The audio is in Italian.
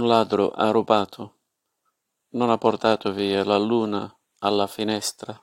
Un ladro ha rubato, non ha portato via la luna alla finestra.